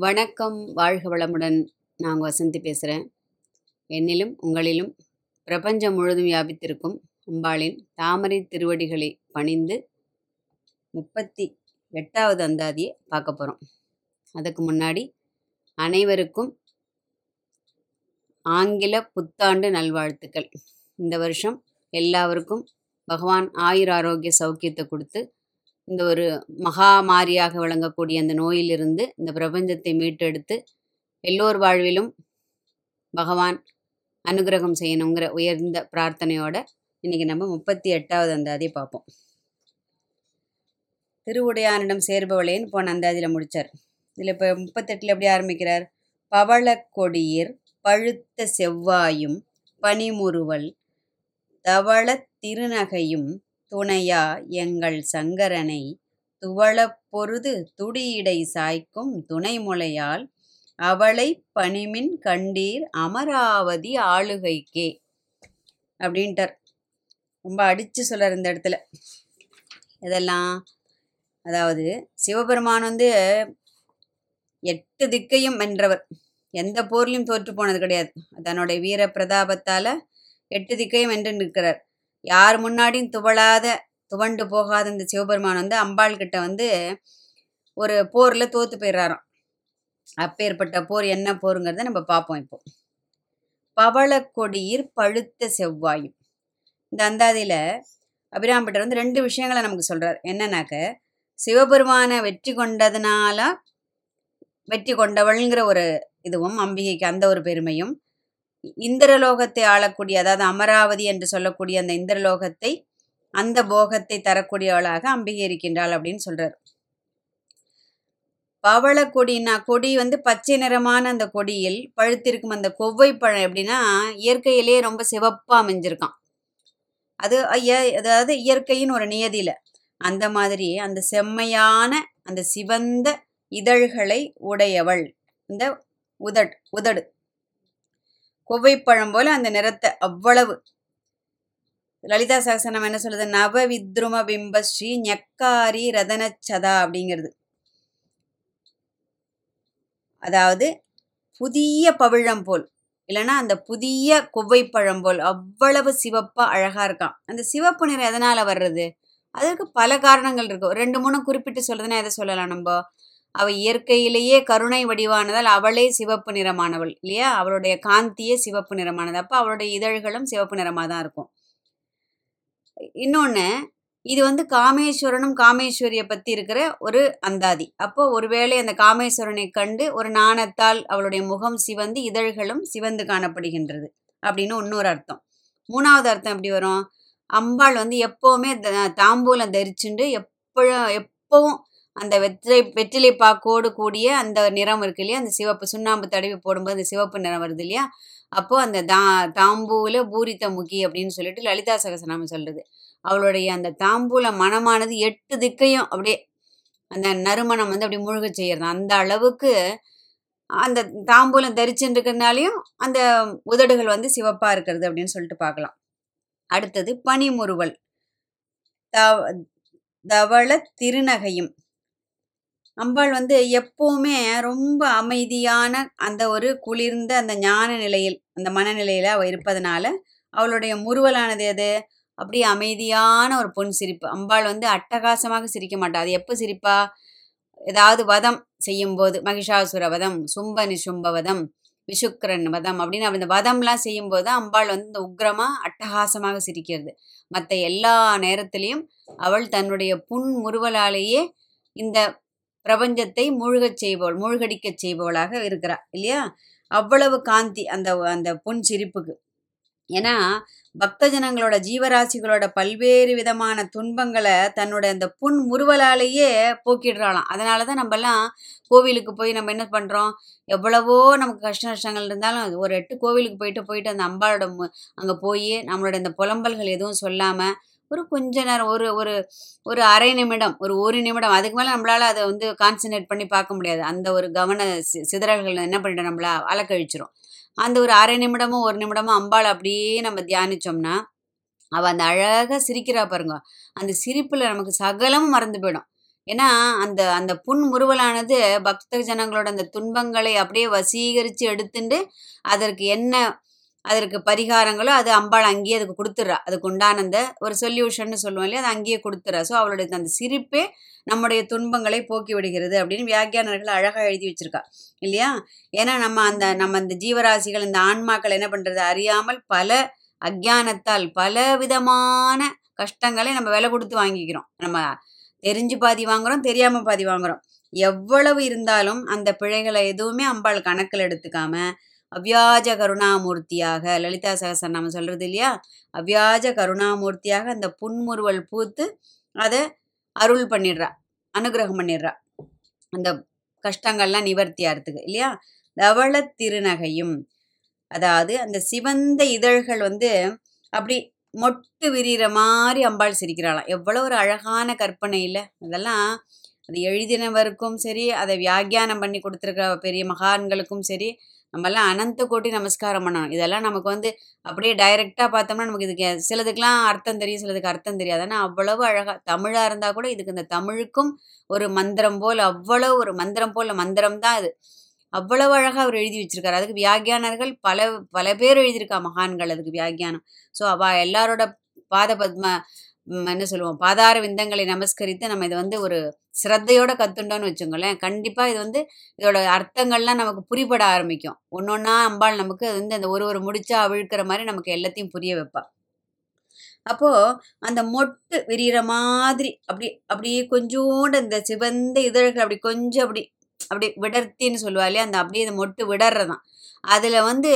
வணக்கம் வாழ்க வளமுடன். நான் வசந்தி பேசுகிறேன் என்னிலும் உங்களிலும் பிரபஞ்சம் முழுதும் வியாபித்திருக்கும் அம்பாளின் தாமரை திருவடிகளை பணிந்து முப்பத்தி எட்டாவது அந்தாதியை பார்க்க போகிறோம் அதுக்கு முன்னாடி அனைவருக்கும் ஆங்கில புத்தாண்டு நல்வாழ்த்துக்கள். இந்த வருஷம் எல்லாருக்கும் பகவான் ஆயுர் ஆரோக்கிய சௌக்கியத்தை கொடுத்து இந்த ஒரு மகாமாரியாக விளங்கக்கூடிய அந்த நோயிலிருந்து இந்த பிரபஞ்சத்தை மீட்டெடுத்து எல்லோர் வாழ்விலும் பகவான் அனுகிரகம் செய்யணுங்கிற உயர்ந்த பிரார்த்தனையோட இன்னைக்கு நம்ம முப்பத்தி எட்டாவது அந்தாதியை பார்ப்போம். திருவுடையானிடம் சேர்பவளேன்னு போன அந்தாதியில் முடித்தார் இதில் இப்போ முப்பத்தெட்டில் எப்படி ஆரம்பிக்கிறார்? பவளக்கொடியிர் பழுத்த செவ்வாயும் பனிமுறுவல் தவள திருநகையும் துணையா எங்கள் சங்கரனை துவளப் பொருது துடியிடை சாய்க்கும் துணைமுலையால் அவளை பணிமின் கண்டீர் அமராவதி ஆளுகைக்கே. அப்படின்ட்டார். ரொம்ப அடித்து சொல்கிறார் இந்த இடத்துல. இதெல்லாம் அதாவது சிவபெருமான் வந்து எட்டு திக்கையும் வென்றவர். எந்த போர்லையும் தோற்று போனது கிடையாது. தன்னுடைய வீர பிரதாபத்தால் எட்டு திக்கையும் வென்று நிற்கிறார். யார் முன்னாடியும் துவளாத துவண்டு போகாத இந்த சிவபெருமான் வந்து அம்பாள் கிட்ட வந்து ஒரு போரில் தோத்து போயிடுறாராம் அப்பேற்பட்ட போர் என்ன போருங்கிறத நம்ம பார்ப்போம் இப்போ. பவளக்கொடியிர் பழுத்த செவ்வாயும். இந்த அந்தாதியில் அபிராம்பட்டர் வந்து ரெண்டு விஷயங்களை நமக்கு சொல்கிறார் என்னன்னாக்க சிவபெருமானை வெற்றி கொண்டதுனால வெற்றி கொண்டவள்ங்கிற ஒரு இதுவும் அம்பிகைக்கு அந்த ஒரு பெருமையும் இந்திரலோகத்தை ஆளக்கூடிய அதாவது அமராவதி என்று சொல்லக்கூடிய அந்த இந்திரலோகத்தை அந்த போகத்தை தரக்கூடியவளாக அம்பிகை இருக்கின்றாள் அப்படின்னு சொல்றார். பவள கொடினா கொடி வந்து பச்சை நிறமான அந்த கொடியில் பழுத்திருக்கும் அந்த கொவ்வை பழம் எப்படின்னா இயற்கையிலேயே ரொம்ப சிவப்பாக அமைஞ்சிருக்கான் அது ஐய அதாவது இயற்கையின் ஒரு நியதியில. அந்த மாதிரி அந்த செம்மையான அந்த சிவந்த இதழ்களை உடையவள். இந்த உதட் உதடு. கொவ்வைப்பழம் போல அந்த நிறத்தை அவ்வளவு. லலிதா சகசனம் என்ன சொல்லுது? நவ வித்ரும பிம்பஸ்ரீ ஞக்காரி ரதனச்சதா அப்படிங்கிறது. அதாவது புதிய பவிழம் போல். இல்லைன்னா அந்த புதிய கொவ்வைப்பழம் போல் அவ்வளவு சிவப்பா அழகா இருக்கான் அந்த சிவப்பு நிறம் எதனால வர்றது? அதற்கு பல காரணங்கள் இருக்கு. ரெண்டு மூணு குறிப்பிட்டு சொல்றதுன்னா எதை சொல்லலாம் நம்ம? அவள் இயற்கையிலேயே கருணை வடிவானதால் அவளே சிவப்பு நிறமானவள் இல்லையா? அவளுடைய காந்தியே சிவப்பு நிறமானது. அப்போ அவளுடைய இதழ்களும் சிவப்பு நிறமாக தான் இருக்கும். இன்னொன்று இது வந்து காமேஸ்வரனும் காமேஸ்வரியை பற்றி இருக்கிற ஒரு அந்தாதி. அப்போ ஒருவேளை அந்த காமேஸ்வரனை கண்டு ஒரு நாணத்தால் அவளுடைய முகம் சிவந்து இதழ்களும் சிவந்து காணப்படுகின்றது அப்படின்னு இன்னொரு அர்த்தம். மூணாவது அர்த்தம் எப்படி வரும்? அம்பாள் வந்து எப்போவுமே தாம்பூலம் தரிச்சுண்டு எப்பழும் எப்பவும் அந்த வெற்றிலை வெற்றிலை பாக்கோடு கூடிய அந்த நிறம் இருக்கு இல்லையா? அந்த சிவப்பு சுண்ணாம்பு தடவி போடும்போது அந்த சிவப்பு நிறம் வருது இல்லையா? அப்போது அந்த தா தாம்பூல பூரித்த முகி அப்படின்னு சொல்லிட்டு லலிதா சகசநாமம் சொல்கிறது அவளுடைய அந்த தாம்பூல மனமானது எட்டு திக்கையும் அப்படியே அந்த நறுமணம் வந்து அப்படி முழுக செய்யறது. அந்த அளவுக்கு அந்த தாம்பூலம் தரிச்சுட்டு இருக்கிறதுனாலையும் அந்த உதடுகள் வந்து சிவப்பாக இருக்கிறது அப்படின்னு சொல்லிட்டு பார்க்கலாம். அடுத்தது பனிமுறுவல். தவ தவள திருநகையும். அம்பாள் வந்து எப்பவுமே ரொம்ப அமைதியான அந்த ஒரு குளிர்ந்த அந்த ஞான நிலையில் அந்த மனநிலையில் அவள் இருப்பதனால அவளுடைய முறுவலானது எது? அப்படியே அமைதியான ஒரு பொன் சிரிப்பு. அம்பாள் வந்து அட்டகாசமாக சிரிக்க மாட்டாள் அது எப்போ சிரிப்பா? ஏதாவது வதம் செய்யும்போது மகிஷாசுர வதம் சும்ப நிசும்ப வதம் விஷுக்கரன் வதம் அப்படின்னு அந்த வதம்லாம் செய்யும்போது அம்பாள் வந்து இந்த உக்ரமாக அட்டகாசமாக சிரிக்கிறது. மற்ற எல்லா நேரத்திலையும் அவள் தன்னுடைய புன் முறுவலாலேயே இந்த பிரபஞ்சத்தை மூழ்கச் செய்பவள் மூழ்கடிக்கச் செய்பவளாக இருக்கிறாள் இல்லையா? அவ்வளவு காந்தி அந்த அந்த பொன் சிரிப்புக்கு. ஏன்னா பக்தஜனங்களோட ஜீவராசிகளோட பல்வேறு விதமான துன்பங்களை தன்னோட அந்த புன் முறுவலாலேயே போக்கிடுறாளாம். அதனால தான் நம்மலாம் கோவிலுக்கு போய் நம்ம என்ன பண்ணுறோம் எவ்வளவோ நமக்கு கஷ்ட நஷ்டங்கள் இருந்தாலும் ஒரு எட்டு கோவிலுக்கு போயிட்டு போயிட்டு அந்த அம்பாளோட அங்கே போய் நம்மளோட இந்த புலம்பல்கள் எதுவும் சொல்லாமல் ஒரு கொஞ்ச நேரம் ஒரு ஒரு ஒரு அரை நிமிடம் ஒரு ஒரு நிமிடம். அதுக்கு மேலே நம்மளால் அதை வந்து கான்சன்ட்ரேட் பண்ணி பார்க்க முடியாது. அந்த ஒரு கவன சி சிதறல்கள் என்ன பண்ணிட்டு நம்மள அலக்கழிச்சிரும். அந்த ஒரு அரை நிமிடமும் ஒரு நிமிடமும் அம்பாள் அப்படியே நம்ம தியானிச்சோம்னா அவள் அந்த அழகாக சிரிக்கிறா பாருங்க. அந்த சிரிப்பில் நமக்கு சகலமும் மறந்து போயிடும். ஏன்னா அந்த அந்த புன்முறுவலானது பக்த ஜனங்களோட அந்த துன்பங்களை அப்படியே வசீகரித்து எடுத்துட்டு அதற்கு என்ன அதற்கு பரிகாரங்களோ அது அம்பாள் அங்கேயே அதுக்கு கொடுத்துட்றா. அதுக்கு உண்டான அந்த ஒரு சொல்யூஷன் சொல்லுவோம் இல்லையா? அது அங்கேயே கொடுத்துட்றா. ஸோ அவளுடைய அந்த சிரிப்பே நம்முடைய துன்பங்களை போக்கி விடுகிறது அப்படின்னு வியாக்கியானர்கள் அழகாக எழுதி வச்சிருக்கா. இல்லையா? ஏன்னா நம்ம அந்த நம்ம அந்த ஜீவராசிகள் இந்த ஆன்மாக்கள் என்ன பண்ணுறது அறியாமல் பல அக்ஞானத்தால் பல விதமான கஷ்டங்களை நம்ம விலை கொடுத்து வாங்கிக்கிறோம். நம்ம தெரிஞ்சு பாதி வாங்குறோம் தெரியாமல் பாதி வாங்குறோம். எவ்வளவு இருந்தாலும் அந்த பிழைகளை எதுவுமே அம்பாள் கணக்கில் எடுத்துக்காம அவ்யாஜ கருணாமூர்த்தியாக லலிதா சகசர் நம்ம சொல்கிறது இல்லையா? அவ்யாஜ கருணாமூர்த்தியாக அந்த புன்முறுவல் பூத்து அதை அருள் பண்ணிடுறா அனுகிரகம் பண்ணிடுறா. அந்த கஷ்டங்கள்லாம் நிவர்த்தி ஆகிறதுக்கு இல்லையா? தவள திருநகையும் அதாவது அந்த சிவந்த இதழ்கள் வந்து அப்படி மொட்டு விரிகிற மாதிரி அம்பாள் சிரிக்கிறாளாம். எவ்வளோ ஒரு அழகான கற்பனை இல்லை அதெல்லாம் அது எழுதினவருக்கும் சரி அதை வியாக்கியானம் பண்ணி கொடுத்துருக்க பெரிய மகான்களுக்கும் சரி நம்மெல்லாம் அனந்த கோட்டி நமஸ்காரம் பண்ணணும். இதெல்லாம் நமக்கு வந்து அப்படியே டைரெக்டாக பார்த்தோம்னா நமக்கு இதுக்கு சிலதுக்கெலாம் அர்த்தம் தெரியும் சிலதுக்கு அர்த்தம் தெரியாது. ஆனால் அவ்வளவு அழகாக தமிழாக இருந்தால் கூட இதுக்கு இந்த தமிழுக்கும் ஒரு மந்திரம் போல் அவ்வளோ ஒரு மந்திரம் போல் மந்திரம் தான் அது அவ்வளவு அழகாக அவர் எழுதி வச்சிருக்காரு. அதுக்கு வியாகியானர்கள் பல பல பேர் எழுதியிருக்கா மகான்கள் அதுக்கு வியாகியானம் ஸோ அவ எல்லாரோட பாத பத்ம என்ன சொல்லுவோம் பாதார விந்தங்களை நமஸ்கரித்து நம்ம இதை வந்து ஒரு சிரத்தையோட கத்துண்டோன்னு வச்சுங்களேன் கண்டிப்பாக இது வந்து இதோட அர்த்தங்கள்லாம் நமக்கு புரிபட ஆரம்பிக்கும். ஒன்று ஒன்றா அம்பாள் நமக்கு அது வந்து அந்த ஒரு ஒரு முடிச்சா அவிழ்க்கிற மாதிரி நமக்கு எல்லாத்தையும் புரிய வைப்பாள் அப்போ அந்த மொட்டு விரிகிற மாதிரி அப்படி அப்படியே கொஞ்சோண்டு அந்த சிவந்த இதழ்கள் அப்படி கொஞ்சம் அப்படி அப்படி விடர்த்தின்னு சொல்லுவாளே அந்த அப்படியே அந்த மொட்டு விடறதான் அதில் வந்து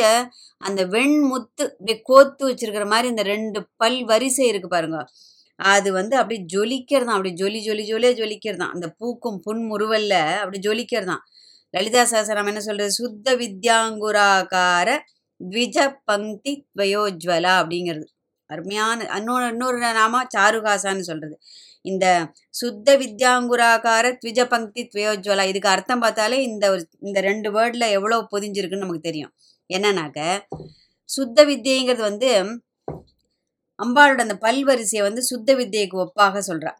அந்த வெண்முத்து அப்படியே கோத்து வச்சிருக்கிற மாதிரி இந்த ரெண்டு பல் வரிசை இருக்கு பாருங்க. அது வந்து அப்படி ஜொலிக்கிறதாம் அப்படி ஜொலி ஜொலி ஜொலியாக ஜொலிக்கிறதாம் அந்த பூக்கும் புன்முறுவல்ல அப்படி ஜொலிக்கிறதாம் லலிதா சஹஸ்ரம் என்ன சொல்றது? சுத்த வித்யாங்குராகார த்விஜ பங்கி துவயோஜ்வலா அப்படிங்கிறது. அருமையான இன்னொரு இன்னொரு நாமா சாருகாசான்னு சொல்றது. இந்த சுத்த வித்யாங்குராகார த்விஜ பங்கி துவயோஜ்வலா இதுக்கு அர்த்தம் பார்த்தாலே இந்த ஒரு இந்த ரெண்டு வேர்டில் எவ்வளோ பொதிஞ்சிருக்குன்னு நமக்கு தெரியும். என்னன்னாக்க சுத்த வித்தியங்கிறது வந்து அம்பாளோட அந்த பல்வரிசையை வந்து சுத்த வித்தியைக்கு ஒப்பாக சொல்றா.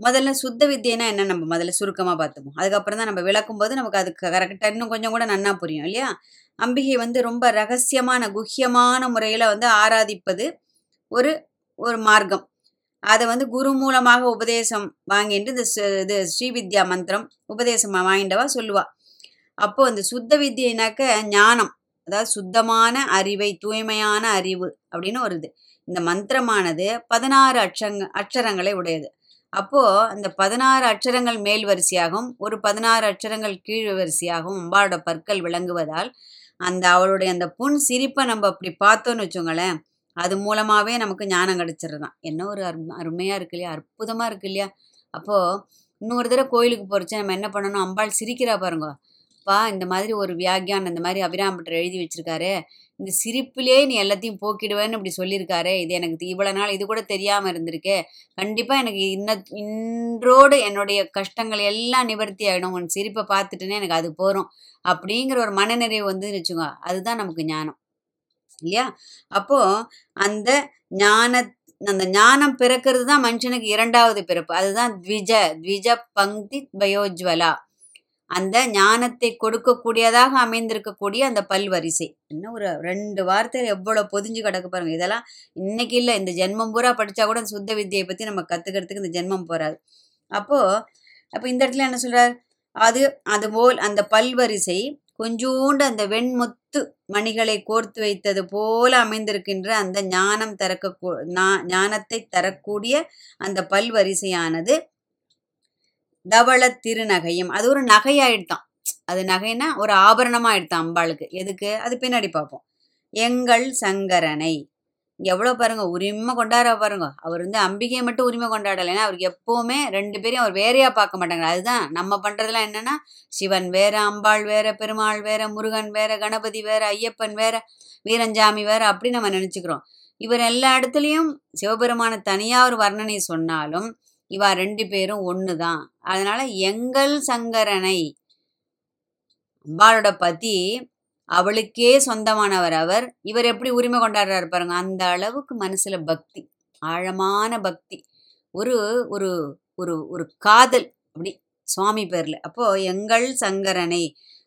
முதல்ல சுத்த வித்தியனா என்ன நம்ம முதல்ல சுருக்கமாக பார்த்துப்போம். அதுக்கப்புறம் தான் நம்ம விளக்கும் போது நமக்கு அதுக்கு கரெக்டாக இன்னும் கொஞ்சம் கூட நன்னா புரியும் இல்லையா? அம்பிகை வந்து ரொம்ப ரகசியமான குஹ்யமான முறையில் வந்து ஆராதிப்பது ஒரு ஒரு மார்க்கம். அதை வந்து குரு மூலமாக உபதேசம் வாங்கிட்டு இந்த இது ஸ்ரீவித்யா மந்திரம் உபதேசம் வாங்கிட்டவா சொல்லுவா. அப்போ அந்த சுத்த வித்தியனாக்க ஞானம் அதாவது சுத்தமான அறிவை தூய்மையான அறிவு அப்படின்னு ஒரு இது. இந்த மந்திரமானது பதினாறு அட்சங் அட்சரங்களை உடையது. அப்போ அந்த பதினாறு அட்சரங்கள் மேல் வரிசையாகவும் ஒரு பதினாறு அட்சரங்கள் கீழ் வரிசையாகவும் அம்பாவோட பற்கள் விளங்குவதால் அந்த அவளுடைய அந்த புன் சிரிப்பை நம்ம அப்படி பார்த்தோன்னு வச்சுங்களேன் அது மூலமாகவே நமக்கு ஞானம் கிடைச்சிருதான் என்ன ஒரு அரும அருமையாக இருக்கு இல்லையா? அற்புதமாக இருக்கு இல்லையா? அப்போது இன்னொரு தடவை கோயிலுக்கு போகிறச்ச நம்ம என்ன பண்ணணும்? அம்பாள் சிரிக்கிறா பாருங்க. பா இந்த மாதிரி ஒரு வியாக்கியானம் இந்த மாதிரி அபிராம்பட்டர் எழுதி வச்சிருக்காரு இந்த சிரிப்பிலே நீ எல்லாத்தையும் போக்கிடுவேன்னு இப்படி சொல்லியிருக்காரு இது எனக்கு இவ்வளோ நாள் இது கூட தெரியாமல் இருந்திருக்கு கண்டிப்பாக எனக்கு இன்ன இன்றோடு என்னுடைய கஷ்டங்கள் எல்லாம் நிவர்த்தி ஆகிடும் உன் சிரிப்பை பார்த்துட்டுனே எனக்கு அது போகிறோம் அப்படிங்கிற ஒரு மனநிறைவு வந்து வச்சுக்கோ அதுதான் நமக்கு ஞானம் இல்லையா? அப்போ அந்த ஞான அந்த ஞானம் பிறக்கிறது தான் மனுஷனுக்கு இரண்டாவது பிறப்பு அதுதான் த்விஜ த்விஜ பங்கி பயோஜ்வலா அந்த ஞானத்தை கொடுக்கக்கூடியதாக அமைந்திருக்கக்கூடிய அந்த பல் வரிசை என்ன ஒரு ரெண்டு வார்த்தையில் எவ்வளோ பொதிஞ்சு கிடக்கு பாருங்க. இதெல்லாம் இன்னைக்கு இல்லை. இந்த ஜென்மம் பூரா படித்தா கூட சுத்த வித்தியை பற்றி நம்ம கற்றுக்கிறதுக்கு இந்த ஜென்மம் போகாது அப்போது அப்போ இந்த இடத்துல என்ன சொல்கிறார் அது அதுபோல் அந்த பல்வரிசை கொஞ்சோண்டு அந்த வெண்முத்து மணிகளை கோர்த்து வைத்தது போல அமைந்திருக்கின்ற அந்த ஞானம் தரக்க ஞானத்தை தரக்கூடிய அந்த பல்வரிசையானது தவள திருநகையும். அது ஒரு நகையாயிடுதான். அது நகைன்னா ஒரு ஆபரணமா ஆயிடுதான் அம்பாளுக்கு. எதுக்கு? அது பின்னாடி பார்ப்போம். எங்கள் சங்கரனை. எவ்வளோ பாருங்க உரிமை கொண்டாட பாருங்க. அவர் வந்து அம்பிகையை மட்டும் உரிமை கொண்டாடலை. ஏன்னா அவருக்கு எப்பவுமே ரெண்டு பேரையும் அவர் வேறையா பார்க்க மாட்டாங்க. அதுதான் நம்ம பண்றதுலாம் என்னன்னா சிவன் வேற அம்பாள் வேற பெருமாள் வேற முருகன் வேற கணபதி வேற ஐயப்பன் வேற வீரஞ்சாமி வேற அப்படி நம்ம நினைச்சுக்கிறோம். இவர் எல்லா இடத்துலையும் சிவபெருமான தனியா ஒரு வர்ணனை சொன்னாலும் இவா ரெண்டு பேரும் ஒன்று தான் அதனால எங்கள் சங்கரனை அம்பாளோட பதி அவளுக்கே சொந்தமானவர் அவர். இவர் எப்படி உரிமை கொண்டாடுறாரு பாருங்க. அந்த அளவுக்கு மனசுல பக்தி. ஆழமான பக்தி. ஒரு ஒரு ஒரு ஒரு காதல். அப்படி சுவாமி பேர்ல. அப்போ எங்கள் சங்கரனை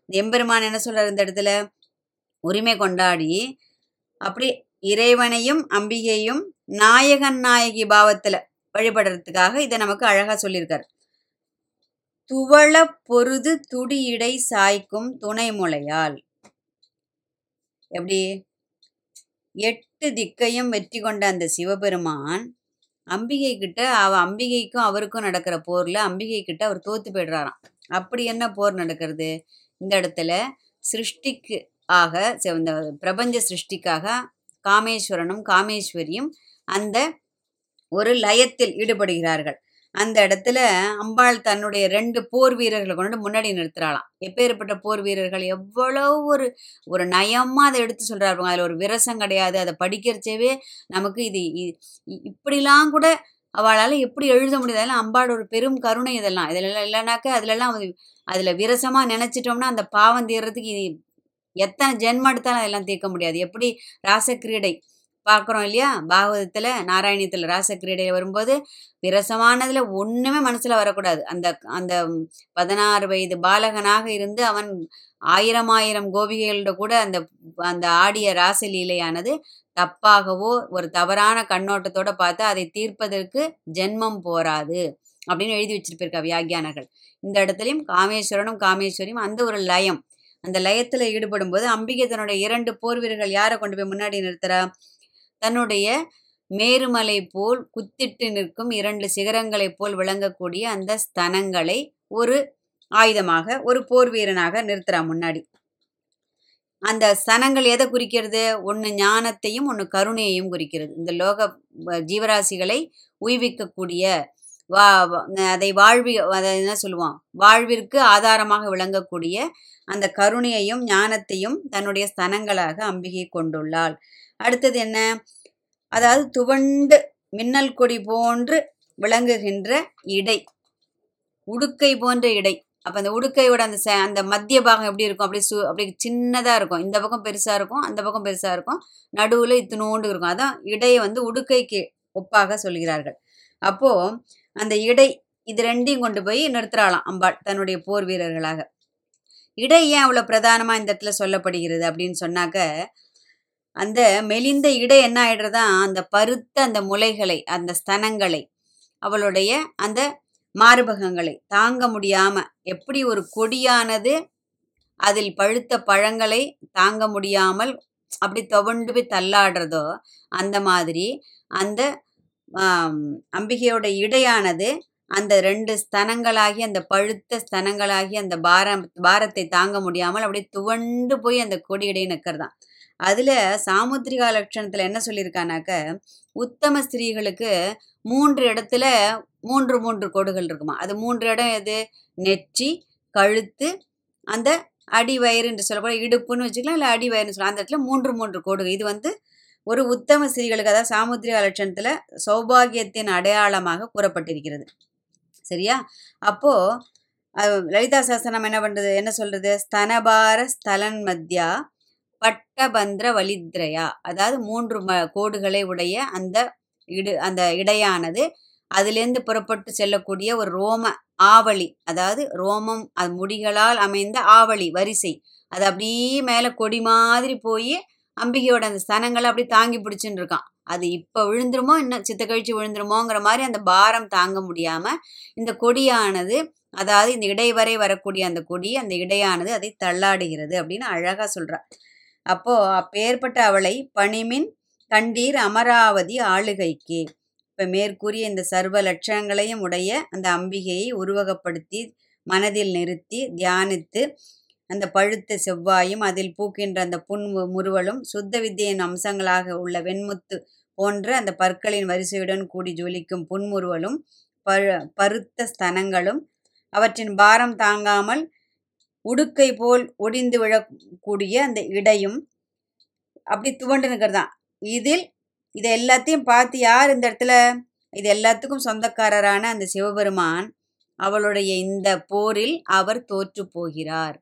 இந்த எம்பெருமான் என்ன சொல்றாரு இந்த இடத்துல? உரிமை கொண்டாடி அப்படி இறைவனையும் அம்பிகையும் நாயகன் நாயகி பாவத்துல வழிபடுறதுக்காக இதை நமக்கு அழகா சொல்லியிருக்காரு. துவள பொருது துடியிடை சாய்க்கும் துணைமுலையால் எப்படி? எட்டு திக்கையும் வெற்றி கொண்ட அந்த சிவபெருமான் அம்பிகை கிட்ட அவ அம்பிகைக்கும் அவருக்கும் நடக்கிற போர்ல அம்பிகை கிட்ட அவர் தோத்து போயிடுறாராம். அப்படி என்ன போர் நடக்கிறது? இந்த இடத்துல சிருஷ்டிக்கு ஆக இந்த பிரபஞ்ச சிருஷ்டிக்காக காமேஸ்வரனும் காமேஸ்வரியும் அந்த ஒரு லயத்தில் ஈடுபடுகிறார்கள். அந்த இடத்துல அம்பாள் தன்னுடைய ரெண்டு போர் வீரர்களை கொண்டு முன்னாடி நிறுத்துறாளாம். எப்பேற்பட்ட போர் வீரர்கள்? எவ்வளவு ஒரு ஒரு நயமா அதை எடுத்து சொல்றாரு அதுல ஒரு விரசம் கிடையாது. அதை படிக்கிறச்சவே நமக்கு இது இ- இ- இப்படிலாம் கூட அவளால எப்படி எழுத முடியுது? அதெல்லாம் அம்பாள் ஒரு பெரும் கருணை இதெல்லாம். இதில் எல்லாம் இல்லைனாக்க அதுல எல்லாம் அது- அதுல விரசமா நினைச்சிட்டோம்னா அந்த பாவம் தீர்றதுக்கு இது எத்தனை ஜென்மம் எடுத்தாலும் அதெல்லாம் தீர்க்க முடியாது. எப்படி ராசக்கிரீடை பார்க்குறோம் இல்லையா? பாகவதத்தில் நாராயணியத்துல ராசக்கிரீடையில் வரும்போது விரசமானதில் ஒன்றுமே மனசில் வரக்கூடாது. அந்த அந்த பதினாறு வயது பாலகனாக இருந்து அவன் ஆயிரம் ஆயிரம் கோபிகைகளோட கூட அந்த அந்த ஆடிய ராசலீலையானது தப்பாகவோ ஒரு தவறான கண்ணோட்டத்தோட பார்த்து அதை தீர்ப்பதற்கு ஜென்மம் போராது அப்படின்னு எழுதி வச்சிருப்பிருக்கா வியாகியானர்கள் இந்த இடத்துலையும் காமேஸ்வரனும் காமேஸ்வரியும் அந்த ஒரு லயம். அந்த லயத்துல ஈடுபடும் போது அம்பிகை தன்னுடைய இரண்டு போர் வீரர்கள் யாரை கொண்டு போய் முன்னாடி நிறுத்துறா? தன்னுடைய மேருமலை போல் குத்திட்டு நிற்கும் இரண்டு சிகரங்களைப் போல் விளங்கக்கூடிய அந்த ஸ்தனங்களை ஒரு ஆயுதமாக ஒரு போர் வீரனாக நிறுத்துறா முன்னாடி. அந்த ஸ்தனங்கள் எதை குறிக்கிறது? ஒன்று ஞானத்தையும் ஒன்று கருணையையும் குறிக்கிறது. இந்த லோக ஜீவராசிகளை உய்விக்கக்கூடிய வா வா- அதை வாழ்வி அதை என்ன சொல்லுவோம் வாழ்விற்கு ஆதாரமாக விளங்கக்கூடிய அந்த கருணையையும் ஞானத்தையும் தன்னுடைய ஸ்தனங்களாக அம்பிகை கொண்டுள்ளாள். அடுத்தது என்ன? அதாவது துவண்டு மின்னல் கொடி போன்று விளங்குகின்ற இடை. உடுக்கை போன்ற இடை. அப்போ அந்த உடுக்கையோட அந்த ச- அந்த மத்திய பாகம் எப்படி இருக்கும்? அப்படி சு அப்படி சின்னதாக இருக்கும். இந்த பக்கம் பெருசாக இருக்கும் அந்த பக்கம் பெருசாக இருக்கும். நடுவில் இத்தினோண்டு இருக்கும். அதான் இடையை வந்து உடுக்கைக்கு ஒப்பாக சொல்கிறார்கள். அப்போது அந்த இடை இது ரெண்டையும் கொண்டு போய் நிறுத்துறாளாம் அம்பாள் தன்னுடைய போர் வீரர்களாக. இடை ஏன் அவ்வளோ பிரதானமாக இந்த இடத்துல சொல்லப்படுகிறது அப்படின்னு சொன்னாக்க அந்த மெலிந்த இடை என்ன ஆயிடுறதா? அந்த பருத்த அந்த முலைகளை அந்த ஸ்தனங்களை அவளுடைய அந்த மார்பகங்களை தாங்க முடியாம எப்படி ஒரு கொடியானது அதில் பழுத்த பழங்களை தாங்க முடியாமல் அப்படி துவண்டு போய் தள்ளாடுறதோ அந்த மாதிரி அந்த அம்பிகையோட இடையானது அந்த ரெண்டு ஸ்தனங்களாகி அந்த பழுத்த ஸ்தனங்களாகி அந்த பாரம் பாரத்தை தாங்க முடியாமல் அப்படியே துவண்டு போய் அந்த கொடி இடை நிற்கிறதான் அதில் சாமுத்திரிகா லட்சணத்தில் என்ன சொல்லியிருக்கானாக்க உத்தம ஸ்திரீகளுக்கு மூன்று இடத்துல மூன்று மூன்று கோடுகள் இருக்குமா. அது மூன்று இடம் எது? நெற்றி கழுத்து அந்த அடிவயிறு என்று சொல்லக்கூடிய இடுப்புன்னு வச்சுக்கலாம் இல்லை அடிவயிறுன்னு சொல்லலாம். அந்த இடத்துல மூன்று மூன்று கோடுகள். இது வந்து ஒரு உத்தம ஸ்திரீகளுக்கு அதாவது சாமுத்திரிகா லட்சணத்தில் சௌபாகியத்தின் அடையாளமாக கூறப்பட்டிருக்கிறது. சரியா? அப்போது லலிதா சாஸ்திரம் என்ன பண்ணுறது என்ன சொல்கிறது ஸ்தனபார ஸ்தலன் மத்யா பட்டபந்திர வலித்ரயா அதாவது மூன்று ம கோடுகளை உடைய அந்த இடு அந்த இடையானது. அதிலிருந்து புறப்பட்டு செல்லக்கூடிய ஒரு ரோம ஆவளி. அதாவது ரோமம் அது முடிகளால் அமைந்த ஆவளி வரிசை. அது அப்படியே மேலே கொடி மாதிரி போய் அம்பிகையோட அந்த ஸ்தனங்களை அப்படியே தாங்கி பிடிச்சின்னு இருக்கான். அது இப்போ விழுந்துருமோ இன்னும் சித்த கழிச்சு விழுந்துருமோங்கிற மாதிரி அந்த பாரம் தாங்க முடியாமல் இந்த கொடியானது அதாவது இந்த இடைவரை வரக்கூடிய அந்த கொடி அந்த இடையானது அதை தள்ளாடுகிறது அப்படின்னு அழகாக சொல்கிறார் அப்போ அப்பேற்பட்ட அவளை பணிமின் கண்டீர் அமராவதி ஆளுகைக்கு. இப்ப மேற்கூறிய இந்த சர்வ லட்சணங்களையும் உடைய அந்த அம்பிகையை உருவகப்படுத்தி மனதில் நிறுத்தி தியானித்து அந்த பழுத்த செவ்வாயும் அதில் பூக்கின்ற அந்த புன் முறுவலும் சுத்த வித்தியின் அம்சங்களாக உள்ள வெண்முத்து போன்ற அந்த பற்களின் வரிசையுடன் கூடி ஜொலிக்கும் புன்முறுவலும் பழு பருத்த ஸ்தனங்களும் அவற்றின் பாரம் தாங்காமல் உடுக்கை போல் ஒடிந்து விழக்கூடிய அந்த இடையும் அப்படி துவண்டு நிற்கிறதான் இதில் இதை எல்லாத்தையும் பார்த்து யார் இந்த இடத்துல இது எல்லாத்துக்கும் சொந்தக்காரரான அந்த சிவபெருமான் அவளுடைய இந்த போரில் அவர் தோற்று போகிறார்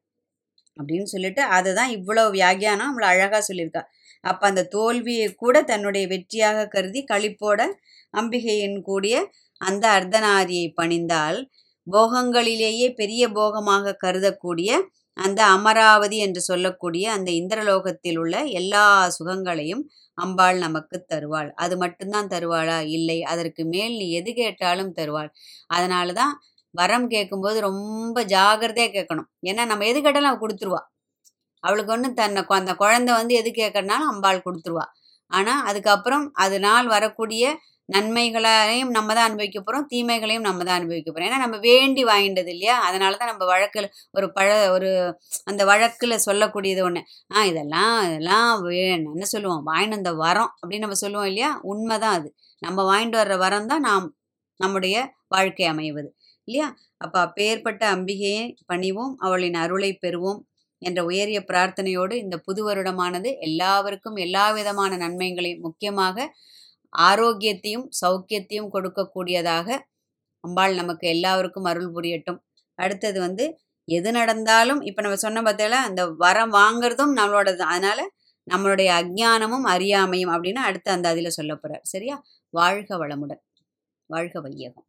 அப்படின்னு சொல்லிட்டு அதை தான் இவ்வளோ வியாகியானம் அவ்வளோ அழகாக சொல்லியிருக்கா. அப்போ அந்த தோல்வியை கூட தன்னுடைய வெற்றியாக கருதி களிப்போட அம்பிகையின் கூடிய அந்த அர்த்தநாரியை பணிந்தால் போகங்களிலேயே பெரிய போகமாக கருதக்கூடிய அந்த அமராவதி என்று சொல்லக்கூடிய அந்த இந்திரலோகத்தில் உள்ள எல்லா சுகங்களையும் அம்பாள் நமக்கு தருவாள். அது மட்டும்தான் தருவாளா? இல்லை. அதற்கு மேல் நீ எது கேட்டாலும் தருவாள். அதனால தான் வரம் கேட்கும்போது ரொம்ப ஜாகிரதையாக கேட்கணும். ஏன்னா நம்ம எது கேட்டாலும் அவள் கொடுத்துருவா. அவளுக்கு ஒன்று தன்னை கொ- அந்த குழந்தை வந்து எது கேட்கறனாலும் அம்பாள் கொடுத்துருவா. ஆனால் அதுக்கப்புறம் அதனால் வரக்கூடிய நன்மைகளையும் நம்ம தான் அனுபவிக்க போகிறோம் தீமைகளையும் நம்ம தான் அனுபவிக்க போகிறோம் ஏன்னா நம்ம வேண்டி வாங்கிட்டது இல்லையா? அதனால தான் நம்ம வழக்கில் ஒரு பழ ஒரு அந்த வழக்கில் சொல்லக்கூடியது ஒன்று ஆ இதெல்லாம் இதெல்லாம் என்ன சொல்லுவோம்? வாங்கிட்டு வந்த வரம் அப்படின்னு நம்ம சொல்லுவோம் இல்லையா? உண்மை தான் அது. நம்ம வாங்கிட்டு வர்ற வரம் தான் நாம் நம்முடைய வாழ்க்கை அமைவது. இல்லையா? அப்போ அப்பேற்பட்ட அம்பிகையை பணிவோம் அவளின் அருளை பெறுவோம் என்ற உயரிய பிரார்த்தனையோடு இந்த புது வருடமானது எல்லாருக்கும் எல்லா விதமான நன்மைகளையும் முக்கியமாக ஆரோக்கியத்தையும் சௌக்கியத்தையும் கொடுக்கக்கூடியதாக அம்பாள் நமக்கு எல்லாருக்கும் அருள் புரியட்டும். அடுத்தது வந்து எது நடந்தாலும் இப்போ நம்ம சொன்ன பார்த்தீங்களா அந்த வரம் வாங்குறதும் நம்மளோடது. அதனால நம்மளுடைய அஜ்ஞானமும் அறியாமையும் அப்படின்னு அடுத்து அந்த அதில் சொல்ல போகிறார் சரியா? வாழ்க வளமுடன். வாழ்க வையகம்.